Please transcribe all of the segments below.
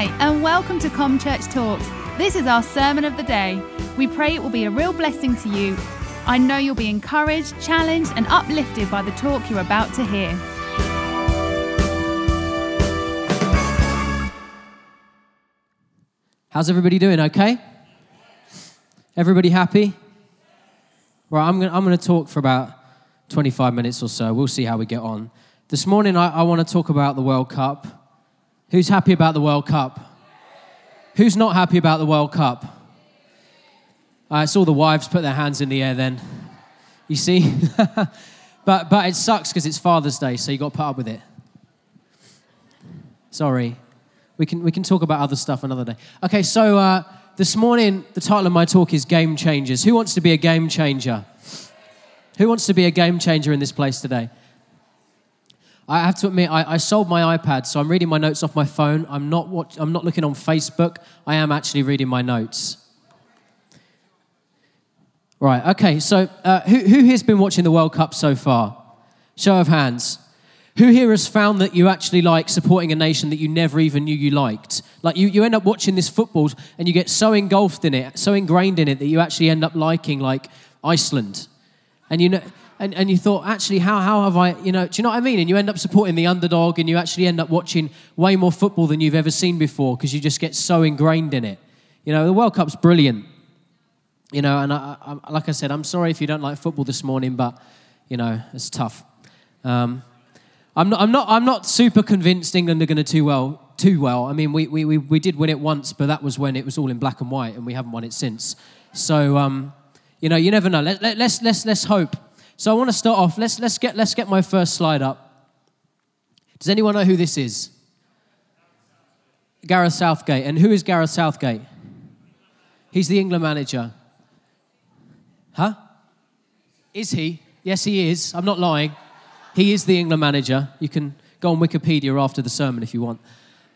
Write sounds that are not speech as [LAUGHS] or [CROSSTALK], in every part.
Hi, and welcome to Com Church Talks. This is our sermon of the day. We pray it will be a real blessing to you. I know you'll be encouraged, challenged, and uplifted by the talk you're about to hear. How's everybody doing? Okay? Everybody happy? Right, I'm going to talk for about 25 minutes or so. We'll see how we get on. This morning, I, I want to talk about the World Cup. Who's happy about the World Cup? Who's not happy about the World Cup? I saw the wives put their hands in the air then. You see? [LAUGHS] but, but it sucks because it's Father's Day, so you got to put up with it. Sorry. We can, we can talk about other stuff another day. Okay, so uh, this morning, the title of my talk is Game Changers. Who wants to be a game changer? Who wants to be a game changer in this place today? I have to admit, I, I, sold my iPad, so I'm reading my notes off my phone. I'm not, watch, I'm not looking on Facebook. I am actually reading my notes. Right, okay, so uh, who, who here's been watching the World Cup so far? Show of hands. Who here has found that you actually like supporting a nation that you never even knew you liked? Like you, you end up watching this football and you get so engulfed in it, so ingrained in it that you actually end up liking like Iceland. And you know, and, and you thought, actually, how, how have I, you know, do you know what I mean? And you end up supporting the underdog and you actually end up watching way more football than you've ever seen before because you just get so ingrained in it. You know, the World Cup's brilliant. You know, and I, I, like I said, I'm sorry if you don't like football this morning, but, you know, it's tough. Um, I'm not, I'm not, I'm not super convinced England are going to do well. Too well. I mean, we, we, we did win it once, but that was when it was all in black and white, and we haven't won it since. So, um, you know, you never know. Let, let, let's, let's, let's hope. So I want to start off. Let's, let's, get, let's get my first slide up. Does anyone know who this is? Gareth Southgate. And who is Gareth Southgate? He's the England manager. Huh? Is he? Yes, he is. I'm not lying. He is the England manager. You can go on Wikipedia after the sermon if you want.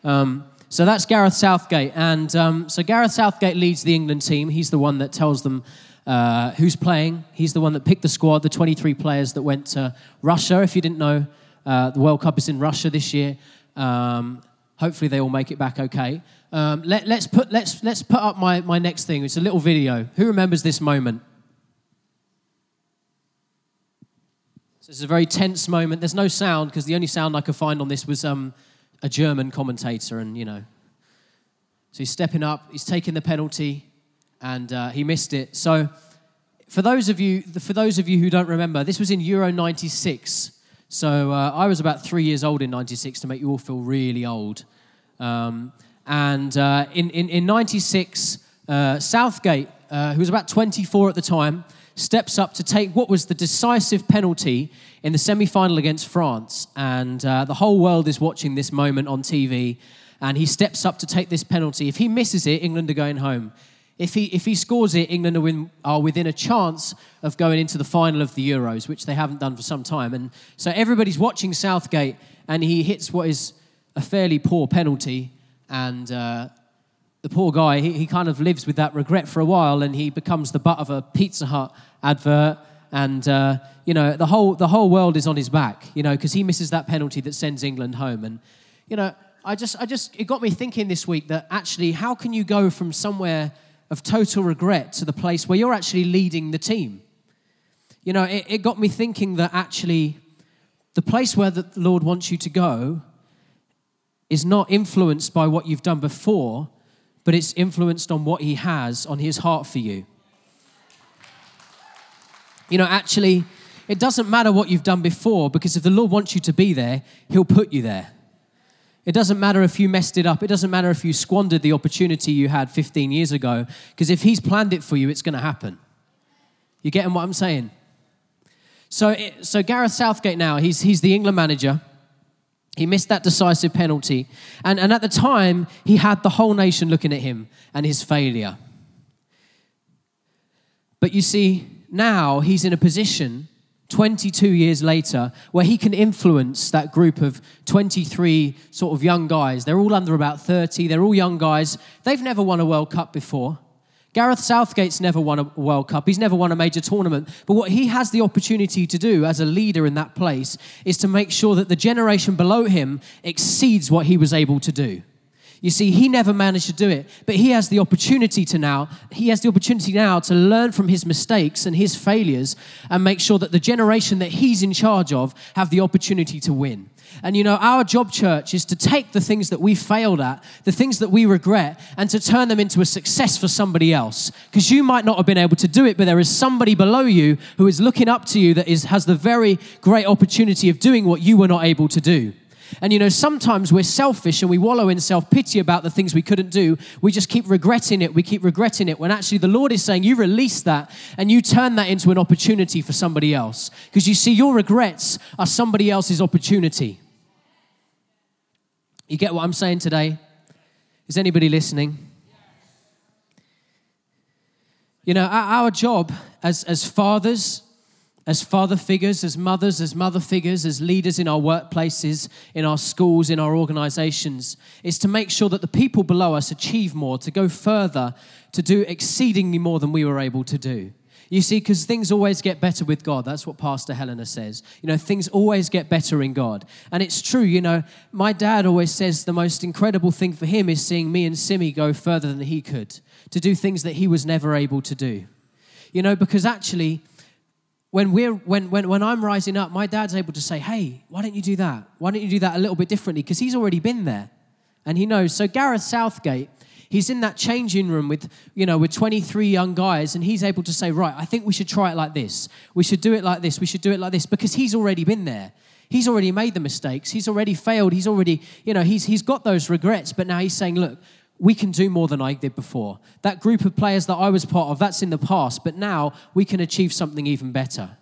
Um, so that's Gareth Southgate. And um, so Gareth Southgate leads the England team. He's the one that tells them uh, who's playing. He's the one that picked the squad, the 23 players that went to Russia. If you didn't know, uh, the World Cup is in Russia this year. Um, hopefully they all make it back okay. Um, let, us put, let's, let's put up my, my next thing. It's a little video. Who remembers this moment? So it's a very tense moment. There's no sound because the only sound I could find on this was um, a German commentator, and you know. So he's stepping up, he's taking the penalty, and uh, he missed it. So for those of you, for those of you who don't remember, this was in Euro '96. So uh, I was about three years old in '96 to make you all feel really old. Um, and uh, in, in, in 96, uh, Southgate, uh, who was about 24 at the time, steps up to take what was the decisive penalty in the semi final against France. And uh, the whole world is watching this moment on TV. And he steps up to take this penalty. If he misses it, England are going home. If he, if he scores it, England are, win, are within a chance of going into the final of the Euros, which they haven't done for some time. And so everybody's watching Southgate, and he hits what is a fairly poor penalty. And uh, the poor guy, he, he kind of lives with that regret for a while and he becomes the butt of a Pizza Hut advert. And, uh, you know, the whole, the whole world is on his back, you know, because he misses that penalty that sends England home. And, you know, I just, I just, it got me thinking this week that actually, how can you go from somewhere of total regret to the place where you're actually leading the team? You know, it, it got me thinking that actually, the place where the Lord wants you to go is not influenced by what you've done before, but it's influenced on what He has on His heart for you. You know, actually, it doesn't matter what you've done before because if the Lord wants you to be there, He'll put you there. It doesn't matter if you messed it up. It doesn't matter if you squandered the opportunity you had 15 years ago because if He's planned it for you, it's going to happen. You getting what I'm saying? So, so Gareth Southgate now, he's, he's the England manager. He missed that decisive penalty. And, and at the time, he had the whole nation looking at him and his failure. But you see, now he's in a position 22 years later where he can influence that group of 23 sort of young guys. They're all under about 30, they're all young guys. They've never won a World Cup before. Gareth Southgate's never won a World Cup. He's never won a major tournament. But what he has the opportunity to do as a leader in that place is to make sure that the generation below him exceeds what he was able to do. You see, he never managed to do it, but he has the opportunity to now, he has the opportunity now to learn from his mistakes and his failures and make sure that the generation that he's in charge of have the opportunity to win. And you know, our job, church, is to take the things that we failed at, the things that we regret, and to turn them into a success for somebody else. Because you might not have been able to do it, but there is somebody below you who is looking up to you that is, has the very great opportunity of doing what you were not able to do. And you know, sometimes we're selfish and we wallow in self pity about the things we couldn't do. We just keep regretting it. We keep regretting it when actually the Lord is saying, You release that and you turn that into an opportunity for somebody else. Because you see, your regrets are somebody else's opportunity. You get what I'm saying today? Is anybody listening? You know, our job as, as fathers, as father figures, as mothers, as mother figures, as leaders in our workplaces, in our schools, in our organizations, is to make sure that the people below us achieve more, to go further, to do exceedingly more than we were able to do. You see, because things always get better with God. That's what Pastor Helena says. You know, things always get better in God. And it's true, you know, my dad always says the most incredible thing for him is seeing me and Simi go further than he could, to do things that he was never able to do. You know, because actually, when, we're, when, when, when I'm rising up, my dad's able to say, hey, why don't you do that? Why don't you do that a little bit differently? Because he's already been there and he knows. So Gareth Southgate, he's in that changing room with, you know, with 23 young guys and he's able to say, right, I think we should try it like this. We should do it like this. We should do it like this because he's already been there. He's already made the mistakes. He's already failed. He's already, you know, he's, he's got those regrets. But now he's saying, look, we can do more than I did before. That group of players that I was part of, that's in the past, but now we can achieve something even better.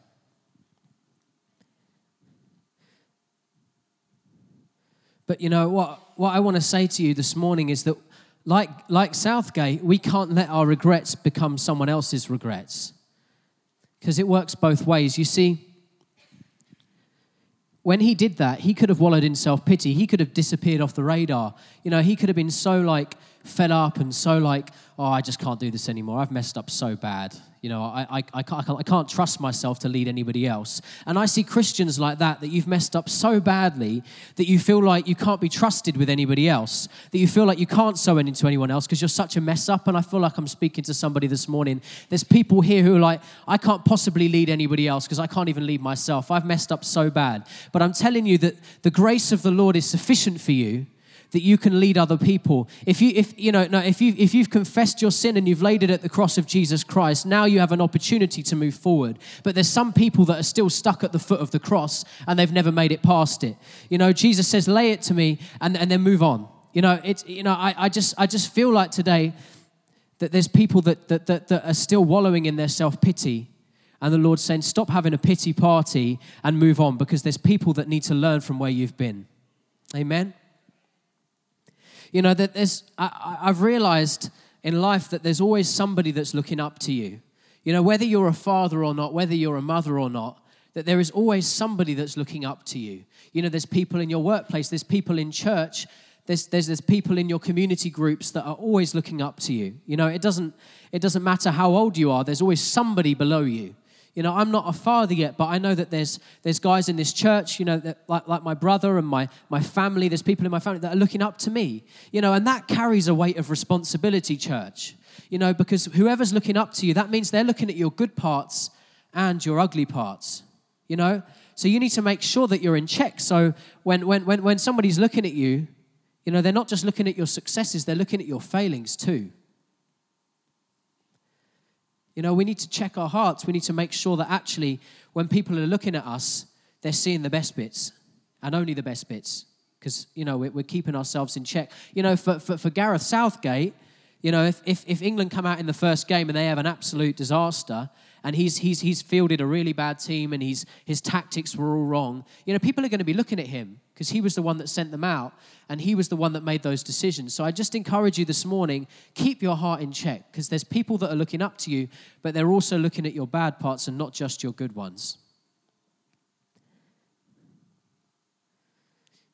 But you know what, what I want to say to you this morning is that, like, like Southgate, we can't let our regrets become someone else's regrets because it works both ways. You see, when he did that, he could have wallowed in self pity. He could have disappeared off the radar. You know, he could have been so like fed up and so like, oh, I just can't do this anymore. I've messed up so bad. You know, I, I, I, can't, I can't trust myself to lead anybody else. And I see Christians like that, that you've messed up so badly that you feel like you can't be trusted with anybody else, that you feel like you can't sow into anyone else because you're such a mess up. And I feel like I'm speaking to somebody this morning. There's people here who are like, I can't possibly lead anybody else because I can't even lead myself. I've messed up so bad. But I'm telling you that the grace of the Lord is sufficient for you that you can lead other people. If you, if you know, no, if you if you've confessed your sin and you've laid it at the cross of Jesus Christ, now you have an opportunity to move forward. But there's some people that are still stuck at the foot of the cross and they've never made it past it. You know, Jesus says, "Lay it to me," and, and then move on. You know, it's you know, I, I just I just feel like today that there's people that that, that, that are still wallowing in their self pity. And the Lord's saying, stop having a pity party and move on because there's people that need to learn from where you've been. Amen. You know, that there's, I, I've realized in life that there's always somebody that's looking up to you. You know, whether you're a father or not, whether you're a mother or not, that there is always somebody that's looking up to you. You know, there's people in your workplace, there's people in church, there's, there's, there's people in your community groups that are always looking up to you. You know, it doesn't, it doesn't matter how old you are, there's always somebody below you. You know, I'm not a father yet, but I know that there's, there's guys in this church, you know, that, like, like my brother and my, my family, there's people in my family that are looking up to me. You know, and that carries a weight of responsibility, church. You know, because whoever's looking up to you, that means they're looking at your good parts and your ugly parts. You know? So you need to make sure that you're in check. So when, when, when, when somebody's looking at you, you know, they're not just looking at your successes, they're looking at your failings too. You know, we need to check our hearts. We need to make sure that actually, when people are looking at us, they're seeing the best bits and only the best bits because, you know, we're, keeping ourselves in check. You know, for, for, for Gareth Southgate, you know, if, if, if England come out in the first game and they have an absolute disaster, and he's, he's, he's fielded a really bad team and he's, his tactics were all wrong, you know, people are going to be looking at him because he was the one that sent them out and he was the one that made those decisions. So I just encourage you this morning keep your heart in check because there's people that are looking up to you, but they're also looking at your bad parts and not just your good ones.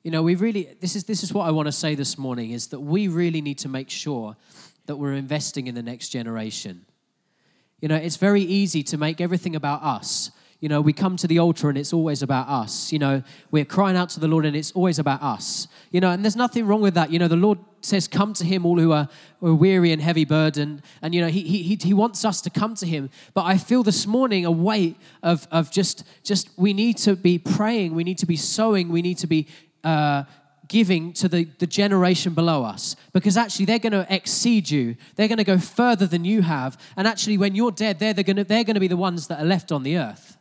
You know, we really, this is, this is what I want to say this morning is that we really need to make sure that we're investing in the next generation. You know, it's very easy to make everything about us. You know, we come to the altar and it's always about us. You know, we're crying out to the Lord and it's always about us. You know, and there's nothing wrong with that. You know, the Lord says, Come to Him, all who are, who are weary and heavy burdened. And, you know, he, he, he wants us to come to Him. But I feel this morning a weight of, of just, just, we need to be praying, we need to be sowing, we need to be. Uh, giving to the, the generation below us because actually they're going to exceed you. They're going to go further than you have. And actually, when you're dead, they're, they're going to, they're going to be the ones that are left on the earth.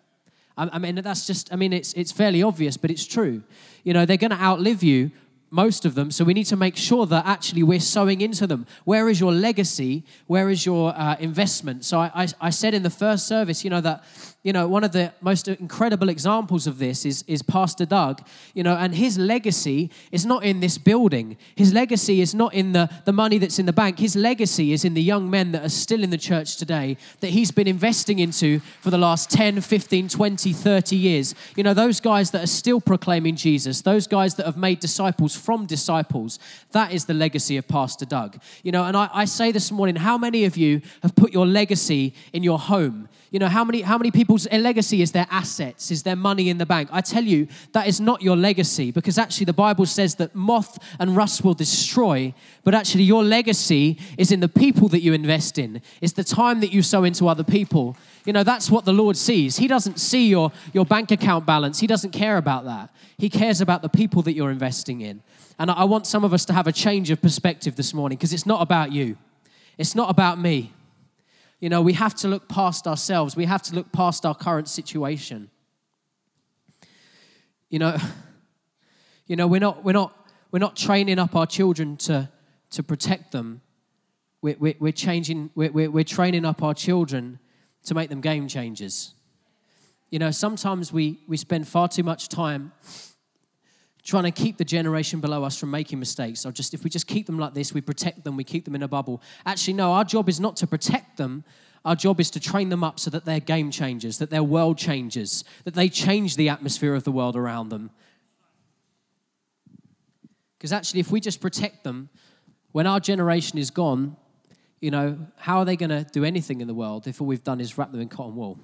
I, mean, that's just, I mean, it's, it's fairly obvious, but it's true. You know, they're going to outlive you, most of them. So we need to make sure that actually we're sowing into them. Where is your legacy? Where is your uh, investment? So I, I, I, said in the first service, you know, that, you know, one of the most incredible examples of this is, is Pastor Doug, you know, and his legacy is not in this building. His legacy is not in the, the money that's in the bank. His legacy is in the young men that are still in the church today that he's been investing into for the last 10, 15, 20, 30 years. You know, those guys that are still proclaiming Jesus, those guys that have made disciples from disciples. That is the legacy of Pastor Doug. You know, and I, I say this morning, how many of you have put your legacy in your home? You know, how many, how many people's eh, legacy is their assets, is their money in the bank? I tell you, that is not your legacy because actually the Bible says that moth and rust will destroy, but actually your legacy is in the people that you invest in. It's the time that you sow into other people. You know, that's what the Lord sees. He doesn't see your, your bank account balance, He doesn't care about that. He cares about the people that you're investing in. And I want some of us to have a change of perspective this morning because it's not about you, it's not about me. You know, we have to look past ourselves, we have to look past our current situation. You know, [LAUGHS] you know we're, not, we're, not, we're not training up our children to, to protect them. We're, we're, we're changing, we're, we're training up our children to make them game changers. You know, sometimes we, we spend far too much time trying to keep the generation below us from making mistakes. Or just if we just keep them like this, we protect them, we keep them in a bubble. Actually, no, our job is not to protect them. Our job is to train them up so that they're game changers, that they're world changers, that they change the atmosphere of the world around them. Because actually, if we just protect them, when our generation is gone, you know, how are they going to do anything in the world if all we've done is wrap them in cotton wool?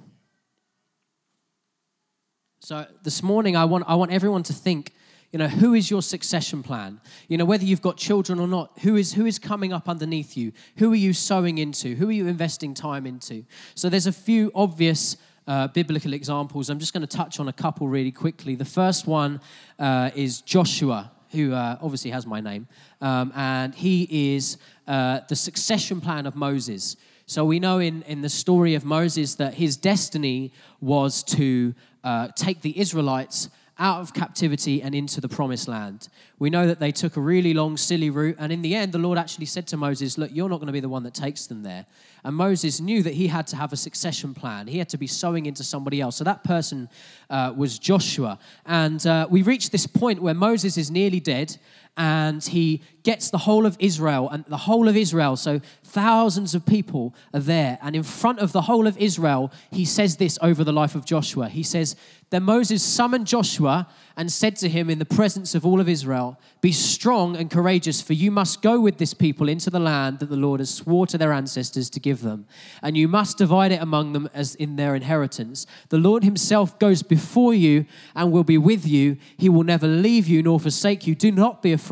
So this morning, I want, I want everyone to think you know, who is your succession plan? You know, whether you've got children or not, who is who is coming up underneath you? Who are you sowing into? Who are you investing time into? So there's a few obvious uh, biblical examples. I'm just going to touch on a couple really quickly. The first one uh, is Joshua, who uh, obviously has my name, um, and he is uh, the succession plan of Moses. So we know in, in the story of Moses that his destiny was to uh, take the Israelites out of captivity and into the promised land. We know that they took a really long, silly route, and in the end, the Lord actually said to Moses, Look, you're not going to be the one that takes them there. And Moses knew that he had to have a succession plan. He had to be sowing into somebody else. So that person uh, was Joshua. And uh, we reached this point where Moses is nearly dead, and he gets the whole of Israel, and the whole of Israel, so thousands of people are there. And in front of the whole of Israel, he says this over the life of Joshua. He says, Then Moses summoned Joshua and said to him in the presence of all of Israel, Be strong and courageous, for you must go with this people into the land that the Lord has swore to their ancestors to give them, and you must divide it among them as in their inheritance. The Lord himself goes before you and will be with you. He will never leave you nor forsake you. Do not be afraid,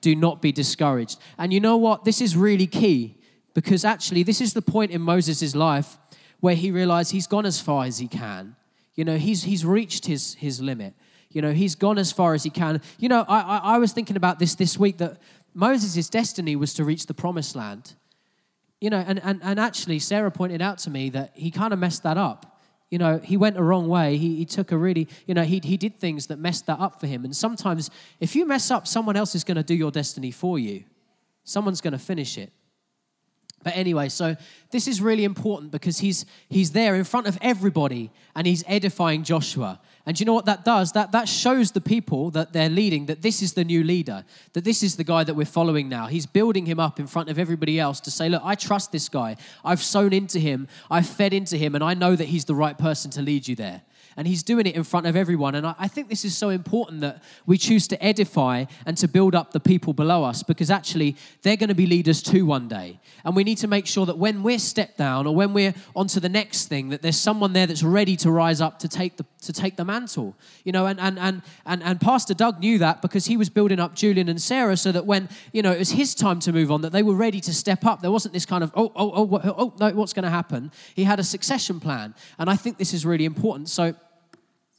do not be discouraged. And you know what? This is really key because actually, this is the point in Moses' life where he realized he's gone as far as he can. You know, he's, he's reached his, his limit. You know, he's gone as far as he can. You know, I, I, I was thinking about this this week that Moses' destiny was to reach the promised land. You know, and, and, and actually, Sarah pointed out to me that he kind of messed that up. You know, he went a wrong way. He, he took a really, you know, he, he did things that messed that up for him. And sometimes, if you mess up, someone else is going to do your destiny for you, someone's going to finish it. But anyway, so this is really important because he's, he's there in front of everybody and he's edifying Joshua. And you know what that does? That, that shows the people that they're leading that this is the new leader, that this is the guy that we're following now. He's building him up in front of everybody else to say, Look, I trust this guy. I've sown into him, I've fed into him, and I know that he's the right person to lead you there. And he's doing it in front of everyone. And I, I think this is so important that we choose to edify and to build up the people below us because actually they're going to be leaders too one day. And we need to make sure that when we're stepped down or when we're onto the next thing, that there's someone there that's ready to rise up to take the, to take the mantle. You know, and, and, and, and, and Pastor Doug knew that because he was building up Julian and Sarah so that when, you know, it was his time to move on, that they were ready to step up. There wasn't this kind of, oh, oh, oh, oh, oh no, what's going to happen? He had a succession plan. And I think this is really important. So,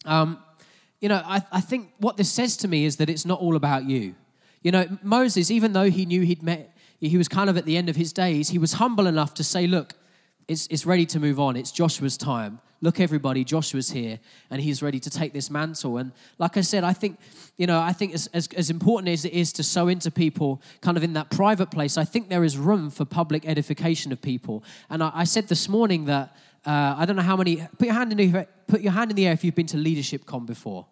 um, you know, I, I think what this says to me is that it's not all about you. You know, Moses, even though he knew he'd met, he was kind of at the end of his days, he was humble enough to say, look, it's, it's ready to move on. It's Joshua's time. Look, everybody, Joshua's here and he's ready to take this mantle. And like I said, I think, you know, I think as, as, as important as it is to sow into people kind of in that private place, I think there is room for public edification of people. And I, I said this morning that uh, I don't know how many, put your, hand in the, put your hand in the air if you've been to Leadership Com before.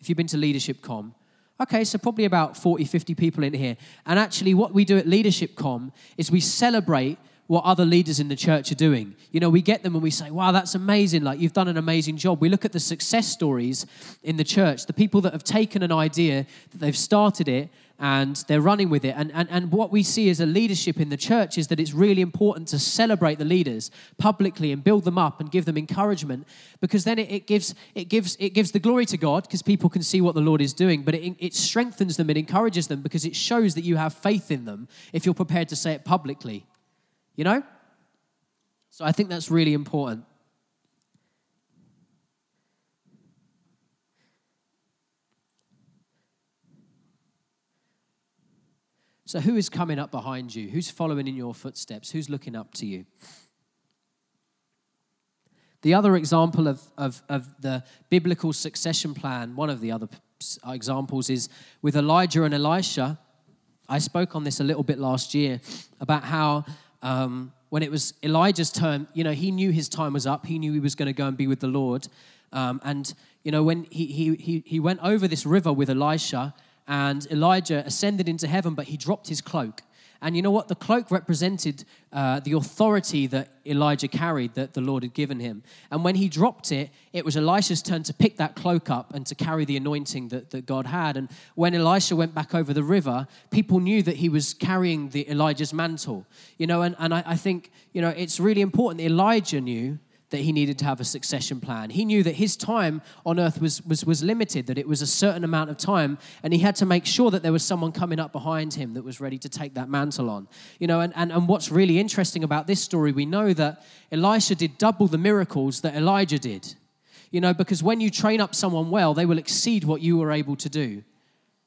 If you've been to Leadership Com. Okay, so probably about 40, 50 people in here. And actually, what we do at Leadership Com is we celebrate what other leaders in the church are doing. You know, we get them and we say, wow, that's amazing. Like, you've done an amazing job. We look at the success stories in the church, the people that have taken an idea, that they've started it, and they're running with it. And, and, and what we see as a leadership in the church is that it's really important to celebrate the leaders publicly and build them up and give them encouragement because then it, it gives, it, gives, it gives the glory to God because people can see what the Lord is doing, but it, it strengthens them, it encourages them because it shows that you have faith in them if you're prepared to say it publicly. You know? So I think that's really important. So, who is coming up behind you? Who's following in your footsteps? Who's looking up to you? The other example of, of, of the biblical succession plan, one of the other examples is with Elijah and Elisha. I spoke on this a little bit last year about how um, when it was Elijah's turn, you know, he knew his time was up. He knew he was going to go and be with the Lord. Um, and, you know, when he, he, he, he went over this river with Elisha, and Elijah ascended into heaven, but he dropped his cloak. And you know what? The cloak represented uh, the authority that Elijah carried, that the Lord had given him. And when he dropped it, it was Elisha's turn to pick that cloak up and to carry the anointing that, that God had. And when Elisha went back over the river, people knew that he was carrying the Elijah's mantle. You know, and, and I, I think, you know, it's really important that Elijah knew that he needed to have a succession plan. He knew that his time on earth was, was, was limited, that it was a certain amount of time, and he had to make sure that there was someone coming up behind him that was ready to take that mantle on. You know, and, and, and what's really interesting about this story, we know that Elisha did double the miracles that Elijah did. You know, because when you train up someone well, they will exceed what you were able to do.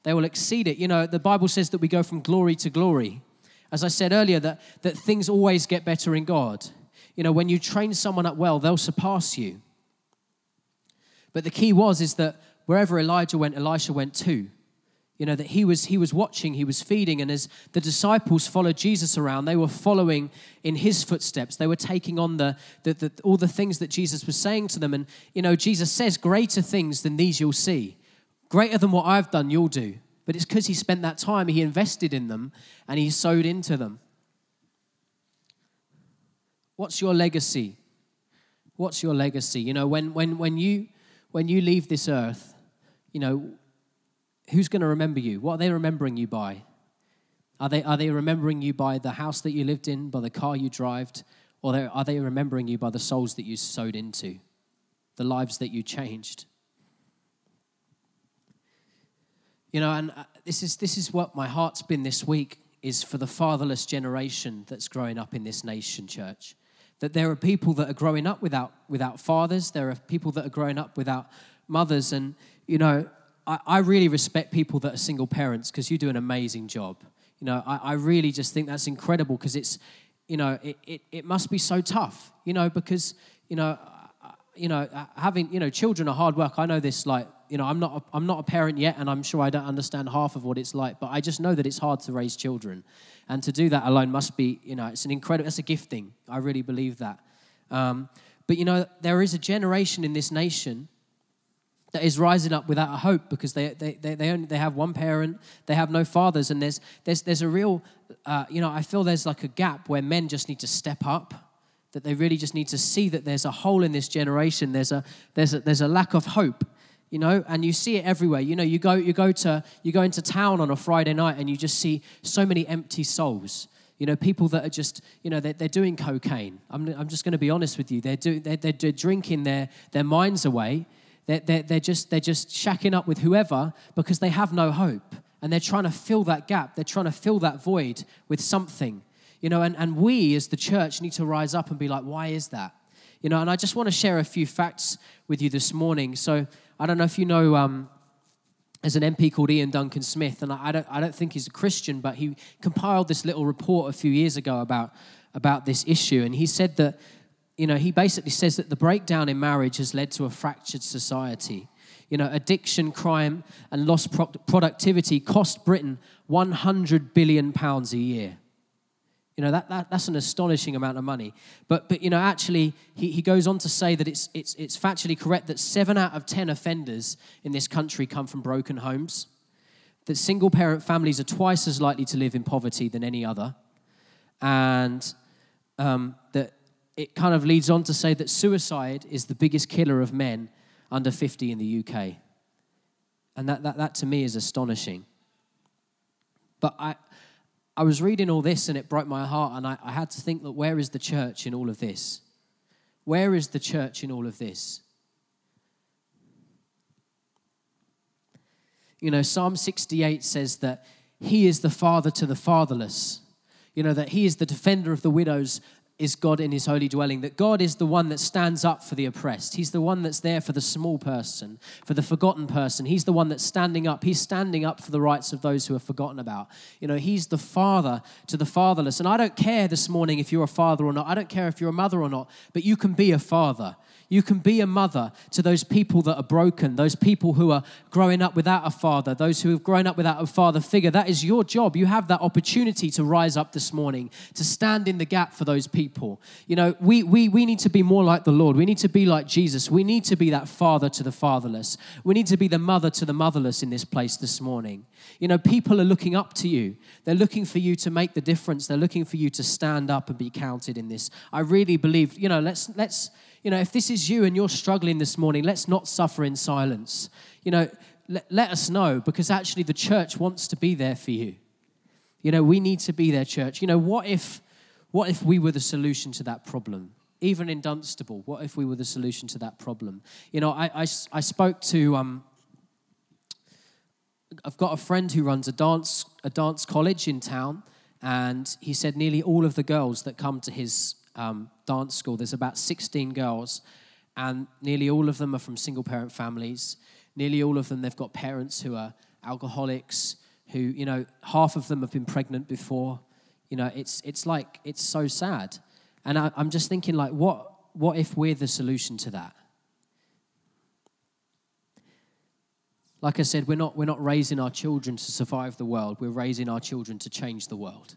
They will exceed it. You know, the Bible says that we go from glory to glory. As I said earlier, that, that things always get better in God. You know, when you train someone up well, they'll surpass you. But the key was is that wherever Elijah went, Elisha went too. You know, that he was he was watching, he was feeding, and as the disciples followed Jesus around, they were following in his footsteps. They were taking on the, the, the all the things that Jesus was saying to them. And you know, Jesus says, Greater things than these you'll see. Greater than what I've done, you'll do. But it's because he spent that time, he invested in them, and he sowed into them. What's your legacy? What's your legacy? You know, when, when, when, you, when you leave this earth, you know, who's going to remember you? What are they remembering you by? Are they, are they remembering you by the house that you lived in, by the car you drove, or are they remembering you by the souls that you sowed into, the lives that you changed? You know, and uh, this is, this is what my heart's been this week is for the fatherless generation that's growing up in this nation, church that there are people that are growing up without, without fathers, there are people that are growing up without mothers. And, you know, I, I really respect people that are single parents because you do an amazing job. You know, I, I really just think that's incredible because it's, you know, it, it, it must be so tough, you know, because, you know, uh, you know, uh, having, you know, children are hard work. I know this, like, you know, I'm not, a, I'm not a parent yet, and I'm sure I don't understand half of what it's like, but I just know that it's hard to raise children. And to do that alone must be, you know, it's an incredible, it's a gifting. I really believe that. Um, but, you know, there is a generation in this nation that is rising up without a hope because they, they, they, they, only, they have one parent, they have no fathers, and there's, there's, there's a real, uh, you know, I feel there's like a gap where men just need to step up that they really just need to see that there's a hole in this generation. There's a, there's a, there's a lack of hope, you know, and you see it everywhere. You know, you go, you, go to, you go into town on a Friday night and you just see so many empty souls. You know, people that are just, you know, they're, they're doing cocaine. I'm, I'm just going to be honest with you. They're, do, they're, they're drinking their, their minds away. They're, they're, they're, just, they're just shacking up with whoever because they have no hope. And they're trying to fill that gap. They're trying to fill that void with something. You know, and, and we as the church need to rise up and be like, why is that? You know, and I just want to share a few facts with you this morning. So I don't know if you know, um, there's an MP called Iain Duncan Smith, and I don't, I don't think he's a Christian, but he compiled this little report a few years ago about, about this issue. And he said that, you know, he basically says that the breakdown in marriage has led to a fractured society. You know, addiction, crime, and lost productivity cost Britain 100 billion pounds a year. You know, that, that, that's an astonishing amount of money. But, but you know, actually, he, he goes on to say that it's, it's, it's factually correct that seven out of 10 offenders in this country come from broken homes, that single parent families are twice as likely to live in poverty than any other, and um, that it kind of leads on to say that suicide is the biggest killer of men under 50 in the UK. And that, that, that to me is astonishing. But I, I was reading all this and it broke my heart, and I, I had to think that where is the church in all of this? Where is the church in all of this? You know, Psalm 68 says that He is the father to the fatherless. You know, that He is the defender of the widows is God in his holy dwelling, that God is the one that stands up for the oppressed. He's the one that's there for the small person, for the forgotten person. He's the one that's standing up. He's standing up for the rights of those who are forgotten about. You know, he's the father to the fatherless. And I don't care this morning if you're a father or not. I don't care if you're a mother or not, but you can be a father. You can be a mother to those people that are broken, those people who are growing up without a father, those who have grown up without a father figure. That is your job. You have that opportunity to rise up this morning, to stand in the gap for those people. You know, we, we, we need to be more like the Lord. We need to be like Jesus. We need to be that father to the fatherless. We need to be the mother to the motherless in this place this morning. You know, people are looking up to you. They're looking for you to make the difference. They're looking for you to stand up and be counted in this. I really believe, you know, let's let's you know, if this is you and you're struggling this morning, let's not suffer in silence. You know, let, let us know because actually the church wants to be there for you. You know, we need to be there, church. You know, what if, what if we were the solution to that problem? Even in Dunstable, what if we were the solution to that problem? You know, I, I, I spoke to, um, I've got a friend who runs a dance, a dance college in town, and he said nearly all of the girls that come to his um, dance school. There's about 16 girls, and nearly all of them are from single parent families. Nearly all of them, they've got parents who are alcoholics, who, you know, half of them have been pregnant before. You know, it's, it's like, it's so sad. And I, I'm just thinking, like, what, what if we're the solution to that? Like I said, we're not, we're not raising our children to survive the world, we're raising our children to change the world.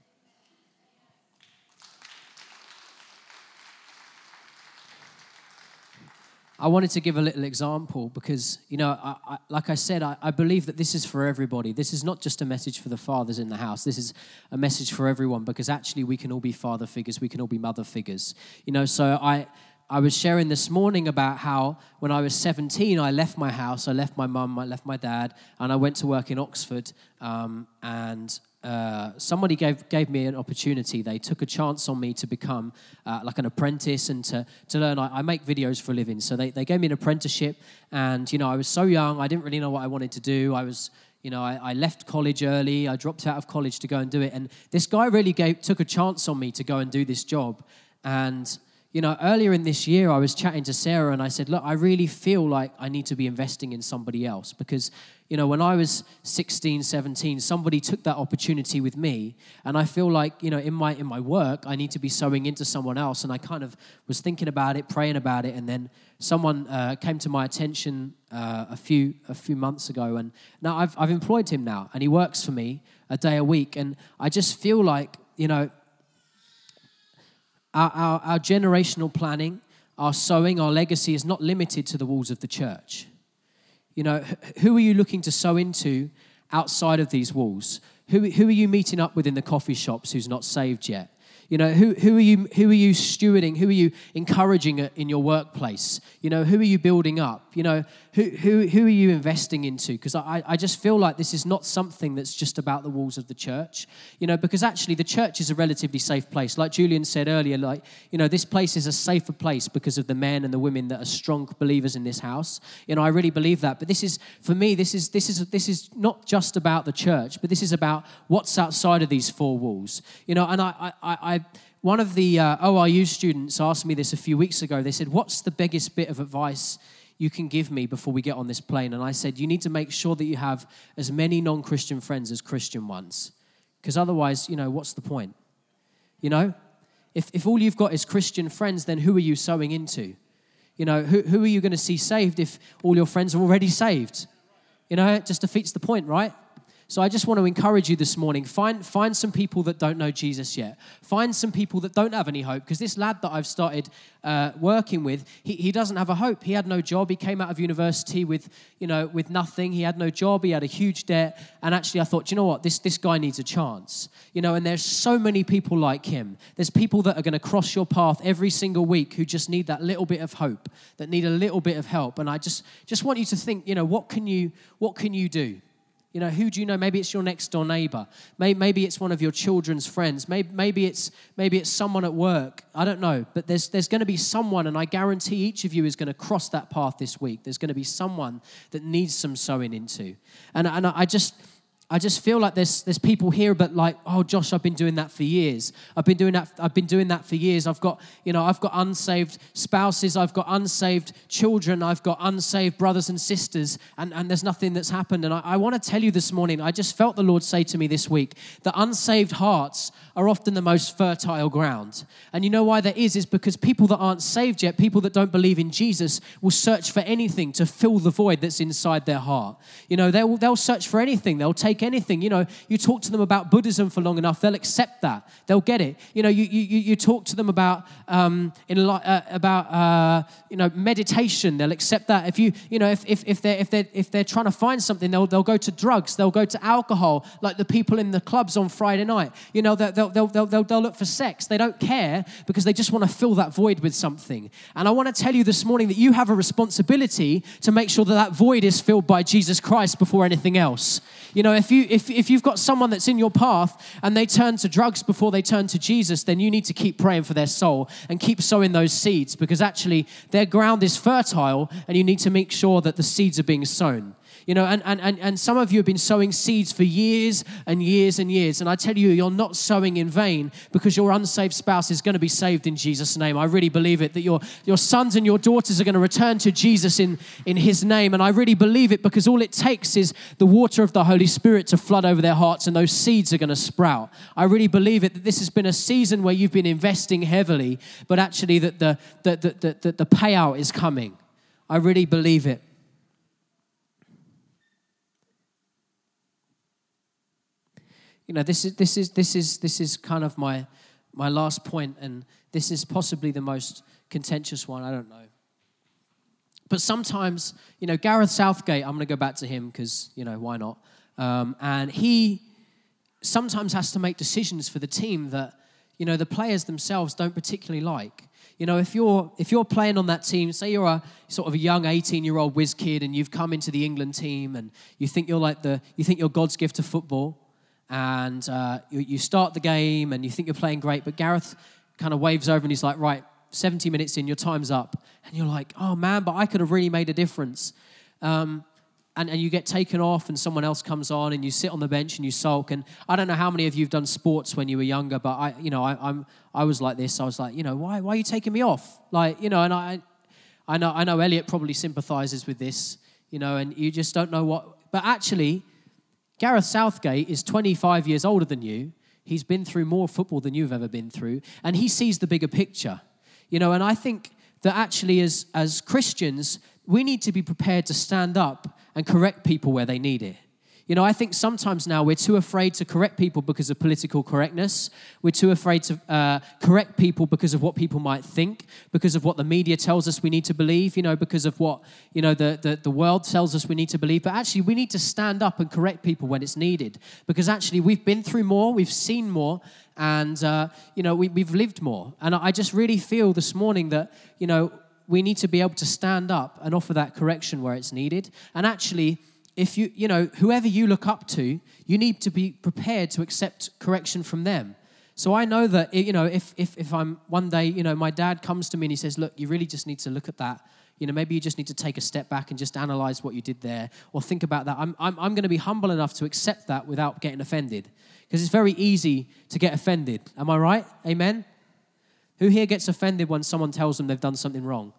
I wanted to give a little example because, you know, I, I, like I said, I, I, believe that this is for everybody. This is not just a message for the fathers in the house. This is a message for everyone because actually we can all be father figures, we can all be mother figures. You know, so I, I was sharing this morning about how when I was 17, I left my house, I left my mum, I left my dad, and I went to work in Oxford. Um, and uh, somebody gave, gave me an opportunity. They took a chance on me to become uh, like an apprentice and to, to learn. I, I, make videos for a living. So they, they gave me an apprenticeship. And, you know, I was so young, I didn't really know what I wanted to do. I was, you know, I, I left college early. I dropped out of college to go and do it. And this guy really gave, took a chance on me to go and do this job. And, you know, earlier in this year, I was chatting to Sarah and I said, Look, I really feel like I need to be investing in somebody else because, you know, when I was 16, 17, somebody took that opportunity with me. And I feel like, you know, in my, in my work, I need to be sowing into someone else. And I kind of was thinking about it, praying about it. And then someone uh, came to my attention uh, a, few, a few months ago. And now I've, I've employed him now and he works for me a day a week. And I just feel like, you know, our, our, our generational planning, our sowing, our legacy is not limited to the walls of the church. You know, who are you looking to sow into outside of these walls? Who, who are you meeting up with in the coffee shops who's not saved yet? You know, who, who, are you, who are you stewarding? Who are you encouraging uh, in your workplace? You know, who are you building up? You know, who, who, who are you investing into? Because I, I just feel like this is not something that's just about the walls of the church. You know, because actually the church is a relatively safe place. Like Julian said earlier, like, you know, this place is a safer place because of the men and the women that are strong believers in this house. You know, I really believe that. But this is, for me, this is, this is, this is not just about the church, but this is about what's outside of these four walls. You know, and I, I, I one of the uh, ORU students asked me this a few weeks ago. They said, What's the biggest bit of advice you can give me before we get on this plane? And I said, You need to make sure that you have as many non Christian friends as Christian ones. Because otherwise, you know, what's the point? You know? If, if all you've got is Christian friends, then who are you sowing into? You know, who, who are you going to see saved if all your friends are already saved? You know, it just defeats the point, right? So I just want to encourage you this morning. Find, find some people that don't know Jesus yet. Find some people that don't have any hope. Because this lad that I've started uh, working with, he, he doesn't have a hope. He had no job. He came out of university with, you know, with nothing. He had no job. He had a huge debt. And actually, I thought, you know what? This, this guy needs a chance. You know, and there's so many people like him. There's people that are going to cross your path every single week who just need that little bit of hope, that need a little bit of help. And I just, just want you to think, you know, what can you, what can you do? You know, who do you know? Maybe it's your next door neighbor. Maybe it's one of your children's friends. Maybe it's, maybe it's someone at work. I don't know. But there's, there's going to be someone, and I guarantee each of you is going to cross that path this week. There's going to be someone that needs some sowing into. And, and I just I just feel like there's there's people here, but like, oh, Josh, I've been doing that for years. I've been doing that. I've been doing that for years. I've got, you know, I've got unsaved spouses. I've got unsaved children. I've got unsaved brothers and sisters, and, and there's nothing that's happened. And I, I want to tell you this morning. I just felt the Lord say to me this week that unsaved hearts are often the most fertile ground. And you know why that is? Is because people that aren't saved yet, people that don't believe in Jesus, will search for anything to fill the void that's inside their heart. You know, they'll they'll search for anything. They'll take anything. You know, you talk to them about Buddhism for long enough, they'll accept that. They'll get it. You know, you, you, you talk to them about, um, in, uh, about uh, you know, meditation, they'll accept that. If, you, you know, if, if, if, they're, if, they're, if they're trying to find something, they'll, they'll go to drugs, they'll go to alcohol, like the people in the clubs on Friday night. You know, they'll, they'll, they'll, they'll, they'll look for sex. They don't care because they just want to fill that void with something. And I want to tell you this morning that you have a responsibility to make sure that that void is filled by Jesus Christ before anything else. You know, if, you, if, if you've got someone that's in your path and they turn to drugs before they turn to Jesus, then you need to keep praying for their soul and keep sowing those seeds because actually their ground is fertile and you need to make sure that the seeds are being sown. You know, and, and, and, and some of you have been sowing seeds for years and years and years. And I tell you, you're not sowing in vain because your unsaved spouse is going to be saved in Jesus' name. I really believe it, that your, your sons and your daughters are going to return to Jesus in, in his name. And I really believe it because all it takes is the water of the Holy Spirit to flood over their hearts and those seeds are going to sprout. I really believe it that this has been a season where you've been investing heavily, but actually that the, the, the, the, the payout is coming. I really believe it. You know, this is this is this is this is kind of my my last point, and this is possibly the most contentious one. I don't know. But sometimes, you know, Gareth Southgate, I'm going to go back to him because, you know, why not? Um, and he sometimes has to make decisions for the team that, you know, the players themselves don't particularly like. You know, if you're if you're playing on that team, say you're a sort of a young 18-year-old whiz kid and you've come into the England team and you think you're like the you think you're God's gift to football, and uh, you, you start the game and you think you're playing great, but Gareth kind of waves over and he's like, right, 70 minutes in, your time's up. And you're like, oh man, but I could have really made a difference. Um, and, and you get taken off and someone else comes on and you sit on the bench and you sulk. And I don't know how many of you have done sports when you were younger, but I, you know, I, I'm, I was like this. I was like, you know, why, why are you taking me off? Like, you know, and I, I know, I know Elliot probably sympathizes with this, you know, and you just don't know what, but actually, Gareth Southgate is 25 years older than you. He's been through more football than you've ever been through, and he sees the bigger picture. You know, and I think that actually, as, as Christians, we need to be prepared to stand up and correct people where they need it. You know, I think sometimes now we're too afraid to correct people because of political correctness. We're too afraid to uh, correct people because of what people might think, because of what the media tells us we need to believe, you know, because of what, you know, the, the, the world tells us we need to believe. But actually, we need to stand up and correct people when it's needed because actually we've been through more, we've seen more, and, uh, you know, we, we've lived more. And I just really feel this morning that, you know, we need to be able to stand up and offer that correction where it's needed. And actually, if you, you know, whoever you look up to, you need to be prepared to accept correction from them. So I know that, you know, if, if, if I'm one day, you know, my dad comes to me and he says, look, you really just need to look at that. You know, maybe you just need to take a step back and just analyze what you did there or think about that. I'm, I'm, I'm going to be humble enough to accept that without getting offended because it's very easy to get offended. Am I right? Amen? Who here gets offended when someone tells them they've done something wrong?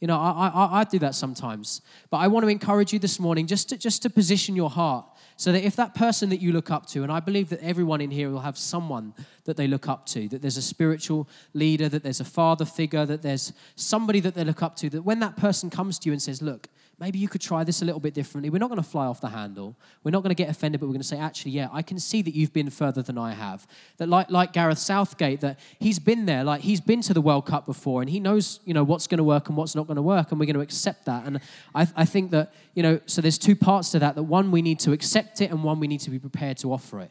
You know, I, I, I do that sometimes. But I want to encourage you this morning just to, just to position your heart so that if that person that you look up to, and I believe that everyone in here will have someone that they look up to, that there's a spiritual leader, that there's a father figure, that there's somebody that they look up to, that when that person comes to you and says, Look, maybe you could try this a little bit differently. We're not going to fly off the handle. We're not going to get offended, but we're going to say, actually, yeah, I can see that you've been further than I have. That like, like Gareth Southgate, that he's been there, like he's been to the World Cup before and he knows, you know, what's going to work and what's not going to work. And we're going to accept that. And I, I think that, you know, so there's two parts to that, that one, we need to accept it and one, we need to be prepared to offer it.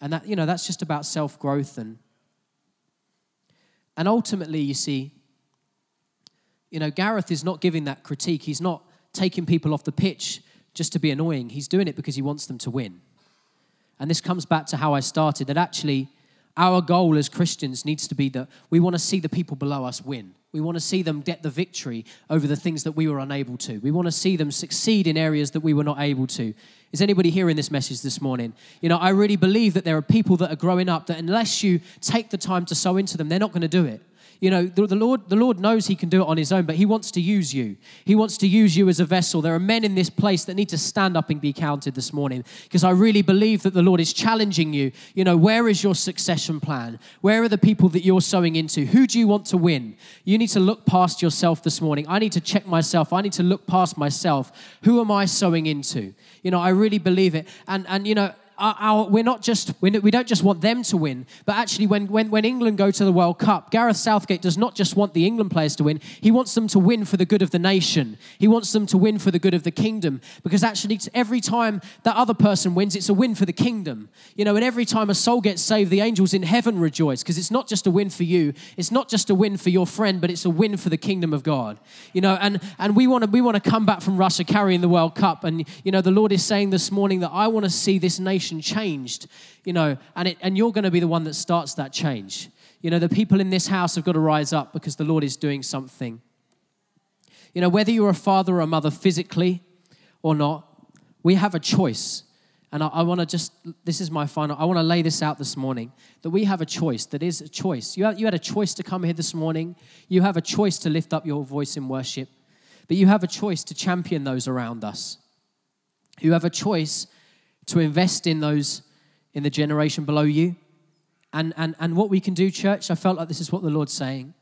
And that, you know, that's just about self-growth and, and ultimately, you see, you know, Gareth is not giving that critique. He's not taking people off the pitch just to be annoying. He's doing it because he wants them to win. And this comes back to how I started that actually our goal as Christians needs to be that we want to see the people below us win. We want to see them get the victory over the things that we were unable to. We want to see them succeed in areas that we were not able to. Is anybody hearing this message this morning? You know, I really believe that there are people that are growing up that unless you take the time to sow into them, they're not going to do it. You know, the, the, Lord, the Lord knows He can do it on His own, but He wants to use you. He wants to use you as a vessel. There are men in this place that need to stand up and be counted this morning because I really believe that the Lord is challenging you. You know, where is your succession plan? Where are the people that you're sowing into? Who do you want to win? You need to look past yourself this morning. I need to check myself. I need to look past myself. Who am I sowing into? You know, I really believe it. And, and you know, our, our, we're not just we don't just want them to win, but actually when, when, when England go to the World Cup, Gareth Southgate does not just want the England players to win. He wants them to win for the good of the nation. He wants them to win for the good of the kingdom. Because actually, every time that other person wins, it's a win for the kingdom. You know, and every time a soul gets saved, the angels in heaven rejoice because it's not just a win for you. It's not just a win for your friend, but it's a win for the kingdom of God. You know, and and we want to we want to come back from Russia carrying the World Cup, and you know, the Lord is saying this morning that I want to see this nation changed, you know, and, it, and you're going to be the one that starts that change. You know, the people in this house have got to rise up because the Lord is doing something. You know, whether you're a father or a mother physically or not, we have a choice. And I, I want to just, this is my final, I want to lay this out this morning that we have a choice. That is a choice. You, have, you had a choice to come here this morning. You have a choice to lift up your voice in worship. But you have a choice to champion those around us. You have a choice to invest in those in the generation below you. And, and, and what we can do, church, I felt like this is what the Lord's saying.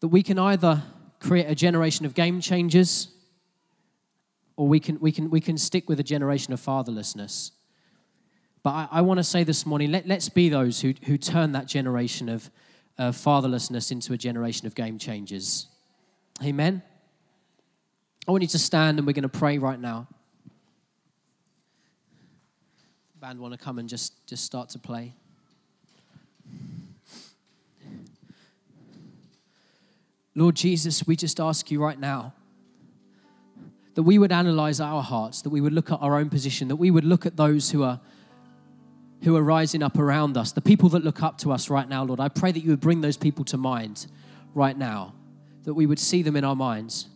That we can either create a generation of game changers or we can, we can, we can stick with a generation of fatherlessness. But I, I want to say this morning let, let's be those who, who turn that generation of, of fatherlessness into a generation of game changers. Amen. I want you to stand and we're going to pray right now. Band want to come and just, just start to play. Lord Jesus, we just ask you right now that we would analyze our hearts, that we would look at our own position, that we would look at those who are who are rising up around us, the people that look up to us right now, Lord. I pray that you would bring those people to mind right now, that we would see them in our minds.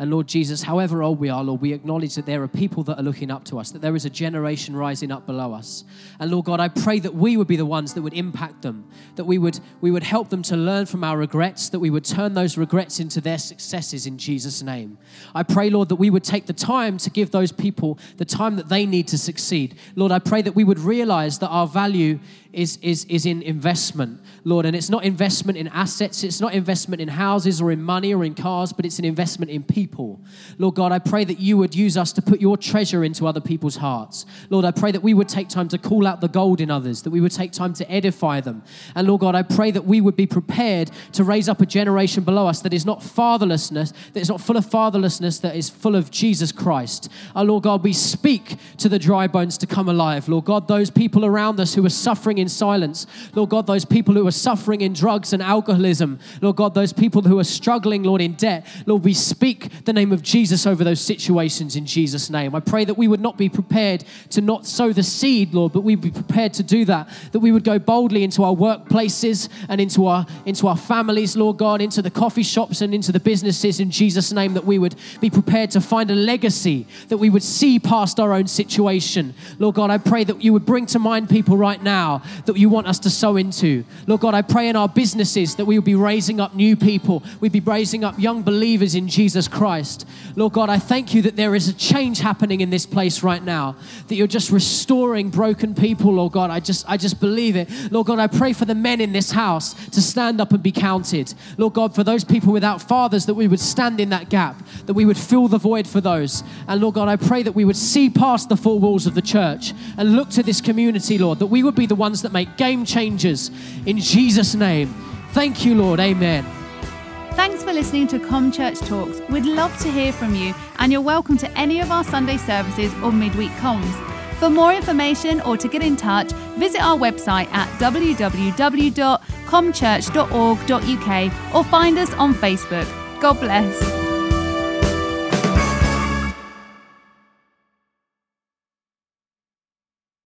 And Lord Jesus, however old we are, Lord, we acknowledge that there are people that are looking up to us, that there is a generation rising up below us. And Lord God, I pray that we would be the ones that would impact them, that we would, we would help them to learn from our regrets, that we would turn those regrets into their successes in Jesus' name. I pray, Lord, that we would take the time to give those people the time that they need to succeed. Lord, I pray that we would realize that our value is, is, is in investment, Lord. And it's not investment in assets, it's not investment in houses or in money or in cars, but it's an investment in people people. Lord God, I pray that you would use us to put your treasure into other people's hearts. Lord, I pray that we would take time to call out the gold in others, that we would take time to edify them. And Lord God, I pray that we would be prepared to raise up a generation below us that is not fatherlessness, that is not full of fatherlessness, that is full of Jesus Christ. Our Lord God, we speak to the dry bones to come alive. Lord God, those people around us who are suffering in silence. Lord God, those people who are suffering in drugs and alcoholism. Lord God, those people who are struggling, Lord, in debt. Lord, we speak the name of Jesus over those situations in Jesus' name. I pray that we would not be prepared to not sow the seed, Lord, but we'd be prepared to do that. That we would go boldly into our workplaces and into our into our families, Lord God, into the coffee shops and into the businesses in Jesus' name, that we would be prepared to find a legacy, that we would see past our own situation. Lord God, I pray that you would bring to mind people right now that you want us to sow into. Lord God, I pray in our businesses that we would be raising up new people. We'd be raising up young believers in Jesus Christ. Lord God, I thank you that there is a change happening in this place right now, that you're just restoring broken people, Lord God. I just, I just believe it. Lord God, I pray for the men in this house to stand up and be counted. Lord God, for those people without fathers, that we would stand in that gap, that we would fill the void for those. And Lord God, I pray that we would see past the four walls of the church and look to this community, Lord, that we would be the ones that make game changers in Jesus' name. Thank you, Lord. Amen. Thanks for listening to Com Church Talks. We'd love to hear from you, and you're welcome to any of our Sunday services or midweek comms. For more information or to get in touch, visit our website at www.comchurch.org.uk or find us on Facebook. God bless.